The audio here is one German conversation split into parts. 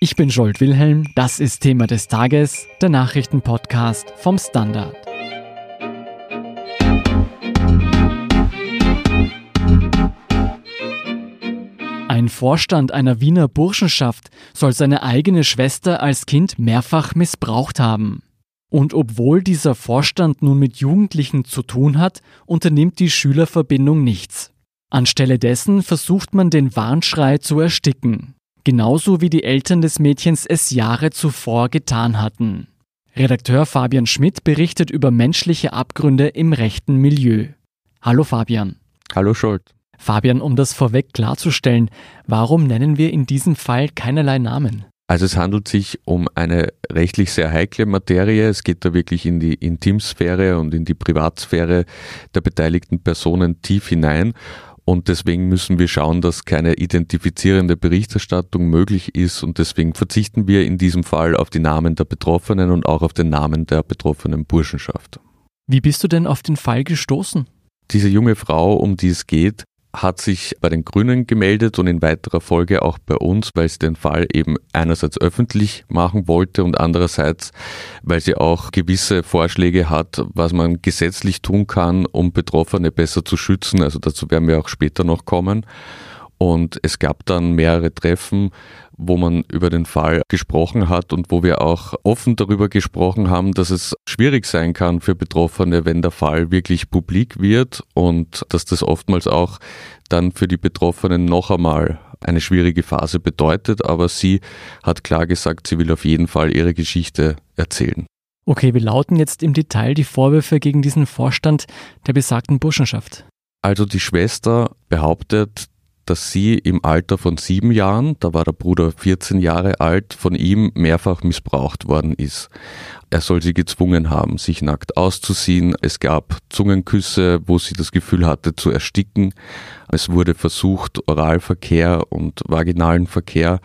Ich bin Scholt Wilhelm, das ist Thema des Tages, der Nachrichtenpodcast vom Standard. Ein Vorstand einer Wiener Burschenschaft soll seine eigene Schwester als Kind mehrfach missbraucht haben. Und obwohl dieser Vorstand nun mit Jugendlichen zu tun hat, unternimmt die Schülerverbindung nichts. Anstelle dessen versucht man den Warnschrei zu ersticken, genauso wie die Eltern des Mädchens es Jahre zuvor getan hatten. Redakteur Fabian Schmidt berichtet über menschliche Abgründe im rechten Milieu. Hallo Fabian. Hallo Scholt. Fabian, um das vorweg klarzustellen, warum nennen wir in diesem Fall keinerlei Namen? Also es handelt sich um eine rechtlich sehr heikle Materie. Es geht da wirklich in die Intimsphäre und in die Privatsphäre der beteiligten Personen tief hinein. Und deswegen müssen wir schauen, dass keine identifizierende Berichterstattung möglich ist. Und deswegen verzichten wir in diesem Fall auf die Namen der Betroffenen und auch auf den Namen der betroffenen Burschenschaft. Wie bist du denn auf den Fall gestoßen? Diese junge Frau, um die es geht, hat sich bei den Grünen gemeldet und in weiterer Folge auch bei uns, weil sie den Fall eben einerseits öffentlich machen wollte und andererseits, weil sie auch gewisse Vorschläge hat, was man gesetzlich tun kann, um Betroffene besser zu schützen. Also dazu werden wir auch später noch kommen. Und es gab dann mehrere Treffen, wo man über den Fall gesprochen hat und wo wir auch offen darüber gesprochen haben, dass es schwierig sein kann für Betroffene, wenn der Fall wirklich publik wird und dass das oftmals auch dann für die Betroffenen noch einmal eine schwierige Phase bedeutet. Aber sie hat klar gesagt, sie will auf jeden Fall ihre Geschichte erzählen. Okay, wie lauten jetzt im Detail die Vorwürfe gegen diesen Vorstand der besagten Burschenschaft? Also die Schwester behauptet, dass sie im Alter von sieben Jahren, da war der Bruder 14 Jahre alt, von ihm mehrfach missbraucht worden ist. Er soll sie gezwungen haben, sich nackt auszuziehen. Es gab Zungenküsse, wo sie das Gefühl hatte zu ersticken. Es wurde versucht, Oralverkehr und vaginalen Verkehr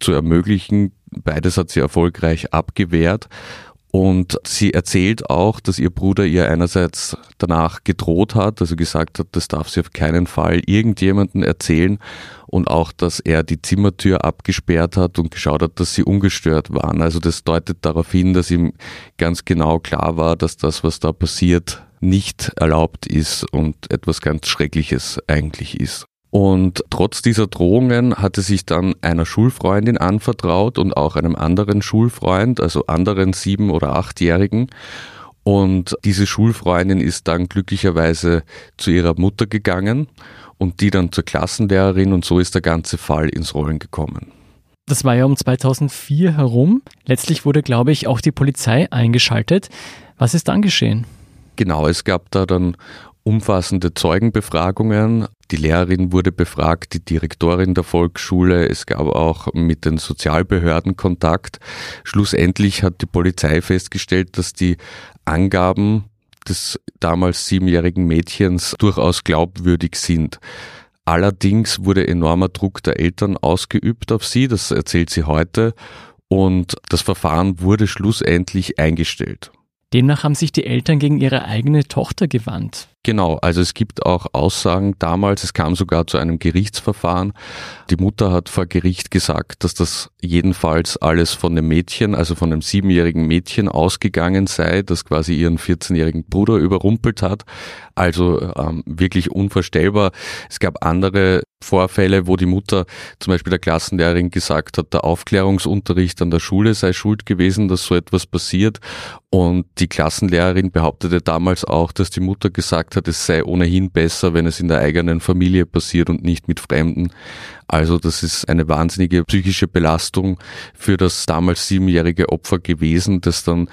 zu ermöglichen. Beides hat sie erfolgreich abgewehrt. Und sie erzählt auch, dass ihr Bruder ihr einerseits danach gedroht hat, also gesagt hat, das darf sie auf keinen Fall irgendjemanden erzählen und auch, dass er die Zimmertür abgesperrt hat und geschaut hat, dass sie ungestört waren. Also das deutet darauf hin, dass ihm ganz genau klar war, dass das, was da passiert, nicht erlaubt ist und etwas ganz Schreckliches eigentlich ist. Und trotz dieser Drohungen hatte sich dann einer Schulfreundin anvertraut und auch einem anderen Schulfreund, also anderen sieben- oder achtjährigen. Und diese Schulfreundin ist dann glücklicherweise zu ihrer Mutter gegangen und die dann zur Klassenlehrerin und so ist der ganze Fall ins Rollen gekommen. Das war ja um 2004 herum. Letztlich wurde, glaube ich, auch die Polizei eingeschaltet. Was ist dann geschehen? Genau, es gab da dann umfassende Zeugenbefragungen. Die Lehrerin wurde befragt, die Direktorin der Volksschule. Es gab auch mit den Sozialbehörden Kontakt. Schlussendlich hat die Polizei festgestellt, dass die Angaben des damals siebenjährigen Mädchens durchaus glaubwürdig sind. Allerdings wurde enormer Druck der Eltern ausgeübt auf sie, das erzählt sie heute, und das Verfahren wurde schlussendlich eingestellt. Demnach haben sich die Eltern gegen ihre eigene Tochter gewandt. Genau, also es gibt auch Aussagen damals, es kam sogar zu einem Gerichtsverfahren. Die Mutter hat vor Gericht gesagt, dass das jedenfalls alles von dem Mädchen, also von dem siebenjährigen Mädchen ausgegangen sei, das quasi ihren 14-jährigen Bruder überrumpelt hat. Also ähm, wirklich unvorstellbar. Es gab andere Vorfälle, wo die Mutter zum Beispiel der Klassenlehrerin gesagt hat, der Aufklärungsunterricht an der Schule sei schuld gewesen, dass so etwas passiert. Und die Klassenlehrerin behauptete damals auch, dass die Mutter gesagt hat, es sei ohnehin besser, wenn es in der eigenen Familie passiert und nicht mit Fremden. Also das ist eine wahnsinnige psychische Belastung für das damals siebenjährige Opfer gewesen, das dann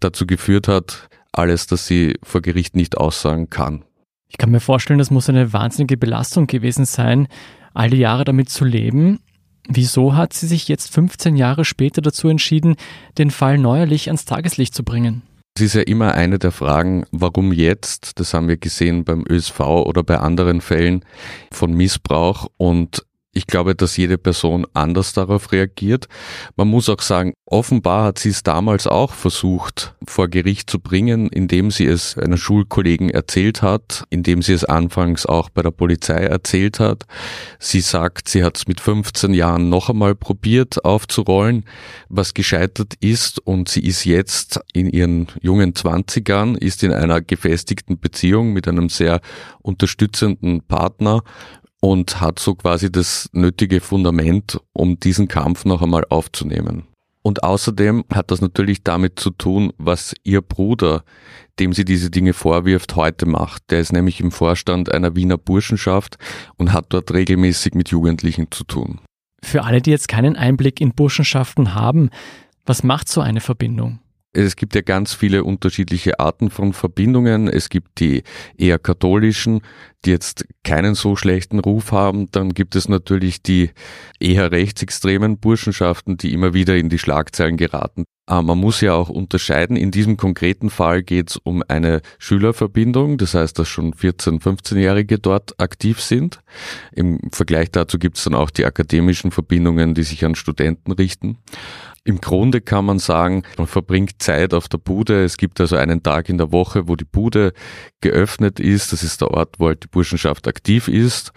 dazu geführt hat, alles, dass sie vor Gericht nicht aussagen kann. Ich kann mir vorstellen, das muss eine wahnsinnige Belastung gewesen sein, all die Jahre damit zu leben. Wieso hat sie sich jetzt 15 Jahre später dazu entschieden, den Fall neuerlich ans Tageslicht zu bringen? Es ist ja immer eine der Fragen, warum jetzt? Das haben wir gesehen beim ÖSV oder bei anderen Fällen von Missbrauch. Und Ich glaube, dass jede Person anders darauf reagiert. Man muss auch sagen, offenbar hat sie es damals auch versucht, vor Gericht zu bringen, indem sie es einer Schulkollegen erzählt hat, indem sie es anfangs auch bei der Polizei erzählt hat. Sie sagt, sie hat es mit 15 Jahren noch einmal probiert aufzurollen, was gescheitert ist und sie ist jetzt in ihren jungen 20ern, ist in einer gefestigten Beziehung mit einem sehr unterstützenden Partner und hat so quasi das nötige Fundament, um diesen Kampf noch einmal aufzunehmen. Und außerdem hat das natürlich damit zu tun, was ihr Bruder, dem sie diese Dinge vorwirft, heute macht. Der ist nämlich im Vorstand einer Wiener Burschenschaft und hat dort regelmäßig mit Jugendlichen zu tun. Für alle, die jetzt keinen Einblick in Burschenschaften haben, was macht so eine Verbindung? Es gibt ja ganz viele unterschiedliche Arten von Verbindungen. Es gibt die eher katholischen, die jetzt keinen so schlechten Ruf haben. Dann gibt es natürlich die eher rechtsextremen Burschenschaften, die immer wieder in die Schlagzeilen geraten. Aber man muss ja auch unterscheiden. In diesem konkreten Fall geht es um eine Schülerverbindung. Das heißt, dass schon 14-, 15-Jährige dort aktiv sind. Im Vergleich dazu gibt es dann auch die akademischen Verbindungen, die sich an Studenten richten. Im Grunde kann man sagen, man verbringt Zeit auf der Bude. Es gibt also einen Tag in der Woche, wo die Bude geöffnet ist. Das ist der Ort, wo halt die Burschenschaft aktiv ist.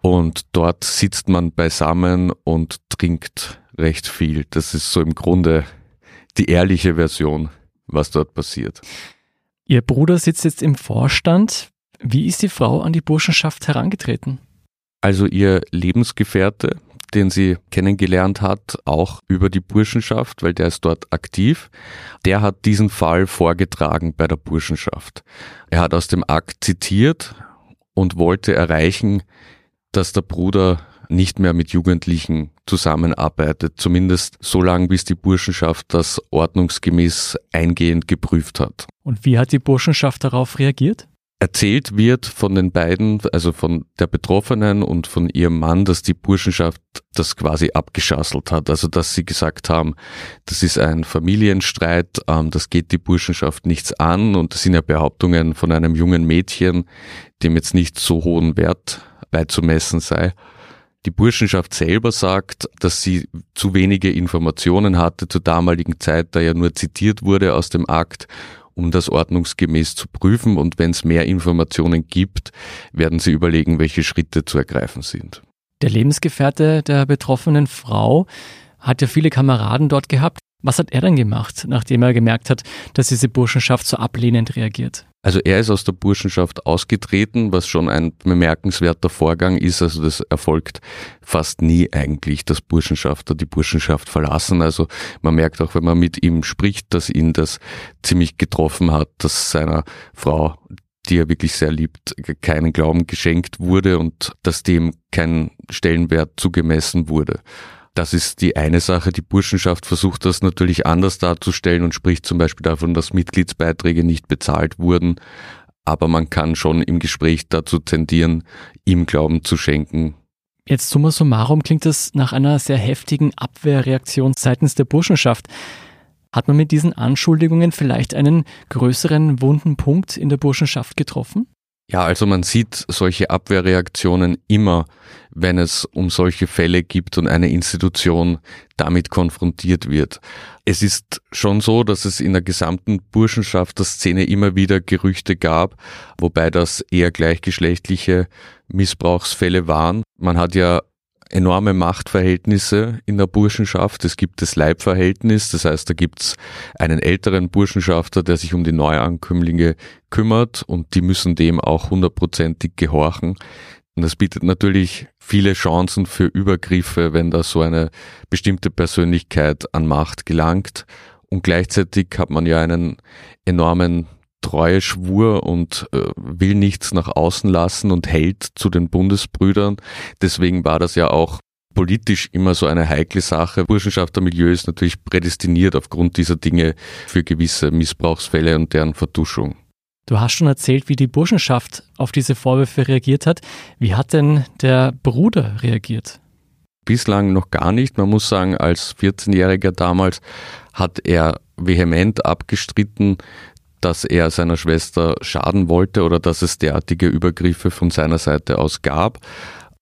Und dort sitzt man beisammen und trinkt recht viel. Das ist so im Grunde die ehrliche Version, was dort passiert. Ihr Bruder sitzt jetzt im Vorstand. Wie ist die Frau an die Burschenschaft herangetreten? Also ihr Lebensgefährte, den sie kennengelernt hat, auch über die Burschenschaft, weil der ist dort aktiv. Der hat diesen Fall vorgetragen bei der Burschenschaft. Er hat aus dem Akt zitiert und wollte erreichen, dass der Bruder nicht mehr mit Jugendlichen zusammenarbeitet, zumindest so lange, bis die Burschenschaft das ordnungsgemäß eingehend geprüft hat. Und wie hat die Burschenschaft darauf reagiert? Erzählt wird von den beiden, also von der Betroffenen und von ihrem Mann, dass die Burschenschaft das quasi abgeschasselt hat. Also dass sie gesagt haben, das ist ein Familienstreit, ähm, das geht die Burschenschaft nichts an und das sind ja Behauptungen von einem jungen Mädchen, dem jetzt nicht so hohen Wert beizumessen sei. Die Burschenschaft selber sagt, dass sie zu wenige Informationen hatte zur damaligen Zeit, da ja nur zitiert wurde aus dem Akt um das ordnungsgemäß zu prüfen. Und wenn es mehr Informationen gibt, werden sie überlegen, welche Schritte zu ergreifen sind. Der Lebensgefährte der betroffenen Frau hat ja viele Kameraden dort gehabt. Was hat er dann gemacht, nachdem er gemerkt hat, dass diese Burschenschaft so ablehnend reagiert? Also er ist aus der Burschenschaft ausgetreten, was schon ein bemerkenswerter Vorgang ist. Also das erfolgt fast nie eigentlich, dass Burschenschafter die Burschenschaft verlassen. Also man merkt auch, wenn man mit ihm spricht, dass ihn das ziemlich getroffen hat, dass seiner Frau die er wirklich sehr liebt, keinen Glauben geschenkt wurde und dass dem kein Stellenwert zugemessen wurde. Das ist die eine Sache. Die Burschenschaft versucht das natürlich anders darzustellen und spricht zum Beispiel davon, dass Mitgliedsbeiträge nicht bezahlt wurden. Aber man kann schon im Gespräch dazu tendieren, ihm Glauben zu schenken. Jetzt summa summarum klingt es nach einer sehr heftigen Abwehrreaktion seitens der Burschenschaft. Hat man mit diesen Anschuldigungen vielleicht einen größeren wunden Punkt in der Burschenschaft getroffen? Ja, also man sieht solche Abwehrreaktionen immer, wenn es um solche Fälle gibt und eine Institution damit konfrontiert wird. Es ist schon so, dass es in der gesamten Burschenschaft der Szene immer wieder Gerüchte gab, wobei das eher gleichgeschlechtliche Missbrauchsfälle waren. Man hat ja enorme Machtverhältnisse in der Burschenschaft. Es gibt das Leibverhältnis, das heißt, da gibt's einen älteren Burschenschafter, der sich um die Neuankömmlinge kümmert und die müssen dem auch hundertprozentig gehorchen. Und das bietet natürlich viele Chancen für Übergriffe, wenn da so eine bestimmte Persönlichkeit an Macht gelangt. Und gleichzeitig hat man ja einen enormen Treueschwur und äh, will nichts nach außen lassen und hält zu den Bundesbrüdern. Deswegen war das ja auch politisch immer so eine heikle Sache. Burschenschaftermilieu ist natürlich prädestiniert aufgrund dieser Dinge für gewisse Missbrauchsfälle und deren Vertuschung. Du hast schon erzählt, wie die Burschenschaft auf diese Vorwürfe reagiert hat. Wie hat denn der Bruder reagiert? Bislang noch gar nicht. Man muss sagen, als 14-Jähriger damals hat er vehement abgestritten, dass er seiner Schwester schaden wollte oder dass es derartige Übergriffe von seiner Seite aus gab.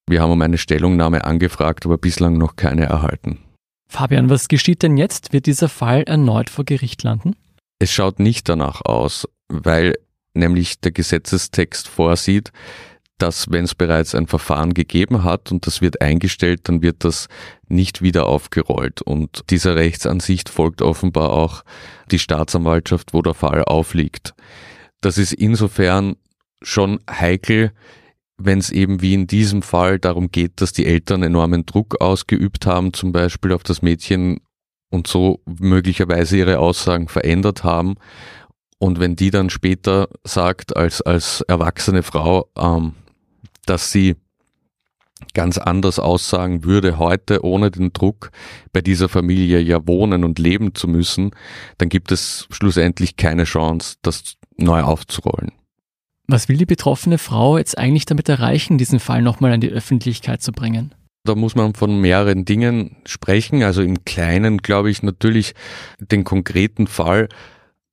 Wir haben um eine Stellungnahme angefragt, aber bislang noch keine erhalten. Fabian, was geschieht denn jetzt? Wird dieser Fall erneut vor Gericht landen? Es schaut nicht danach aus, weil nämlich der Gesetzestext vorsieht, dass wenn es bereits ein Verfahren gegeben hat und das wird eingestellt, dann wird das nicht wieder aufgerollt. Und dieser Rechtsansicht folgt offenbar auch die Staatsanwaltschaft, wo der Fall aufliegt. Das ist insofern schon heikel, wenn es eben wie in diesem Fall darum geht, dass die Eltern enormen Druck ausgeübt haben, zum Beispiel auf das Mädchen und so möglicherweise ihre Aussagen verändert haben. Und wenn die dann später sagt, als, als erwachsene Frau, ähm, dass sie ganz anders aussagen würde heute, ohne den Druck bei dieser Familie ja wohnen und leben zu müssen, dann gibt es schlussendlich keine Chance, das neu aufzurollen. Was will die betroffene Frau jetzt eigentlich damit erreichen, diesen Fall nochmal an die Öffentlichkeit zu bringen? Da muss man von mehreren Dingen sprechen. Also im Kleinen glaube ich natürlich den konkreten Fall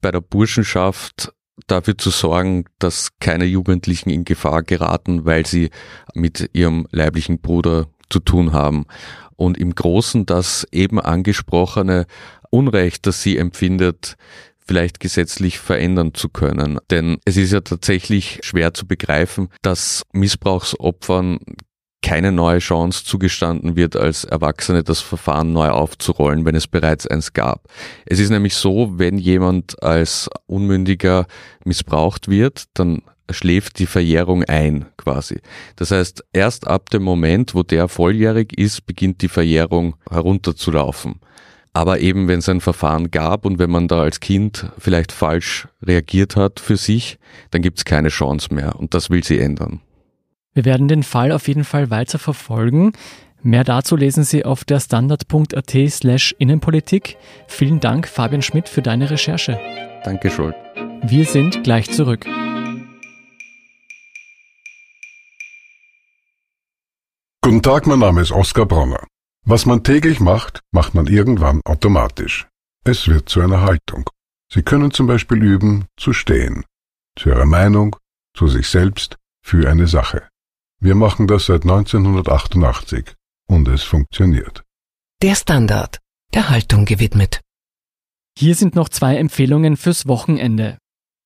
bei der Burschenschaft dafür zu sorgen, dass keine Jugendlichen in Gefahr geraten, weil sie mit ihrem leiblichen Bruder zu tun haben. Und im Großen das eben angesprochene Unrecht, das sie empfindet, vielleicht gesetzlich verändern zu können. Denn es ist ja tatsächlich schwer zu begreifen, dass Missbrauchsopfern keine neue Chance zugestanden wird, als Erwachsene das Verfahren neu aufzurollen, wenn es bereits eins gab. Es ist nämlich so, wenn jemand als Unmündiger missbraucht wird, dann schläft die Verjährung ein quasi. Das heißt, erst ab dem Moment, wo der volljährig ist, beginnt die Verjährung herunterzulaufen. Aber eben, wenn es ein Verfahren gab und wenn man da als Kind vielleicht falsch reagiert hat für sich, dann gibt es keine Chance mehr und das will sie ändern. Wir werden den Fall auf jeden Fall weiter verfolgen. Mehr dazu lesen Sie auf der standard.at slash Innenpolitik. Vielen Dank, Fabian Schmidt, für deine Recherche. Danke, Schuld. Wir sind gleich zurück. Guten Tag, mein Name ist Oskar Bronner. Was man täglich macht, macht man irgendwann automatisch. Es wird zu einer Haltung. Sie können zum Beispiel üben, zu stehen. Zu Ihrer Meinung, zu sich selbst, für eine Sache. Wir machen das seit 1988 und es funktioniert. Der Standard, der Haltung gewidmet. Hier sind noch zwei Empfehlungen fürs Wochenende.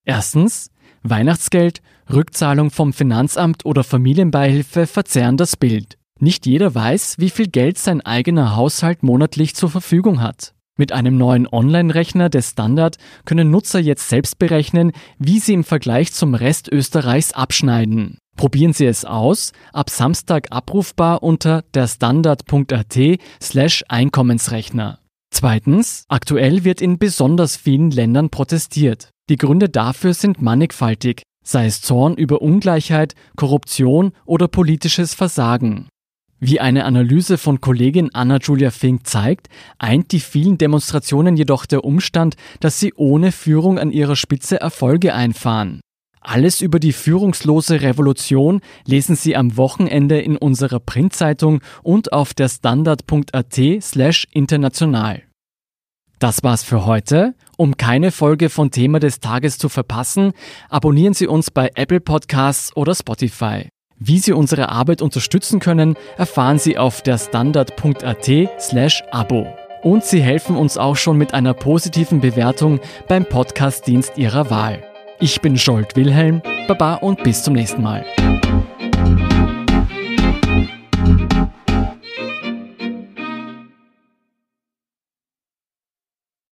Erstens, Weihnachtsgeld, Rückzahlung vom Finanzamt oder Familienbeihilfe verzerren das Bild. Nicht jeder weiß, wie viel Geld sein eigener Haushalt monatlich zur Verfügung hat. Mit einem neuen Online-Rechner des Standard können Nutzer jetzt selbst berechnen, wie sie im Vergleich zum Rest Österreichs abschneiden. Probieren Sie es aus, ab Samstag abrufbar unter derstandard.at slash Einkommensrechner. Zweitens, aktuell wird in besonders vielen Ländern protestiert. Die Gründe dafür sind mannigfaltig, sei es Zorn über Ungleichheit, Korruption oder politisches Versagen. Wie eine Analyse von Kollegin Anna-Julia Fink zeigt, eint die vielen Demonstrationen jedoch der Umstand, dass sie ohne Führung an ihrer Spitze Erfolge einfahren. Alles über die führungslose Revolution lesen Sie am Wochenende in unserer Printzeitung und auf der standard.at slash international. Das war's für heute. Um keine Folge von Thema des Tages zu verpassen, abonnieren Sie uns bei Apple Podcasts oder Spotify. Wie Sie unsere Arbeit unterstützen können, erfahren Sie auf der standard.at slash Abo. Und Sie helfen uns auch schon mit einer positiven Bewertung beim Podcastdienst Ihrer Wahl. Ich bin Scholt Wilhelm, Baba und bis zum nächsten Mal.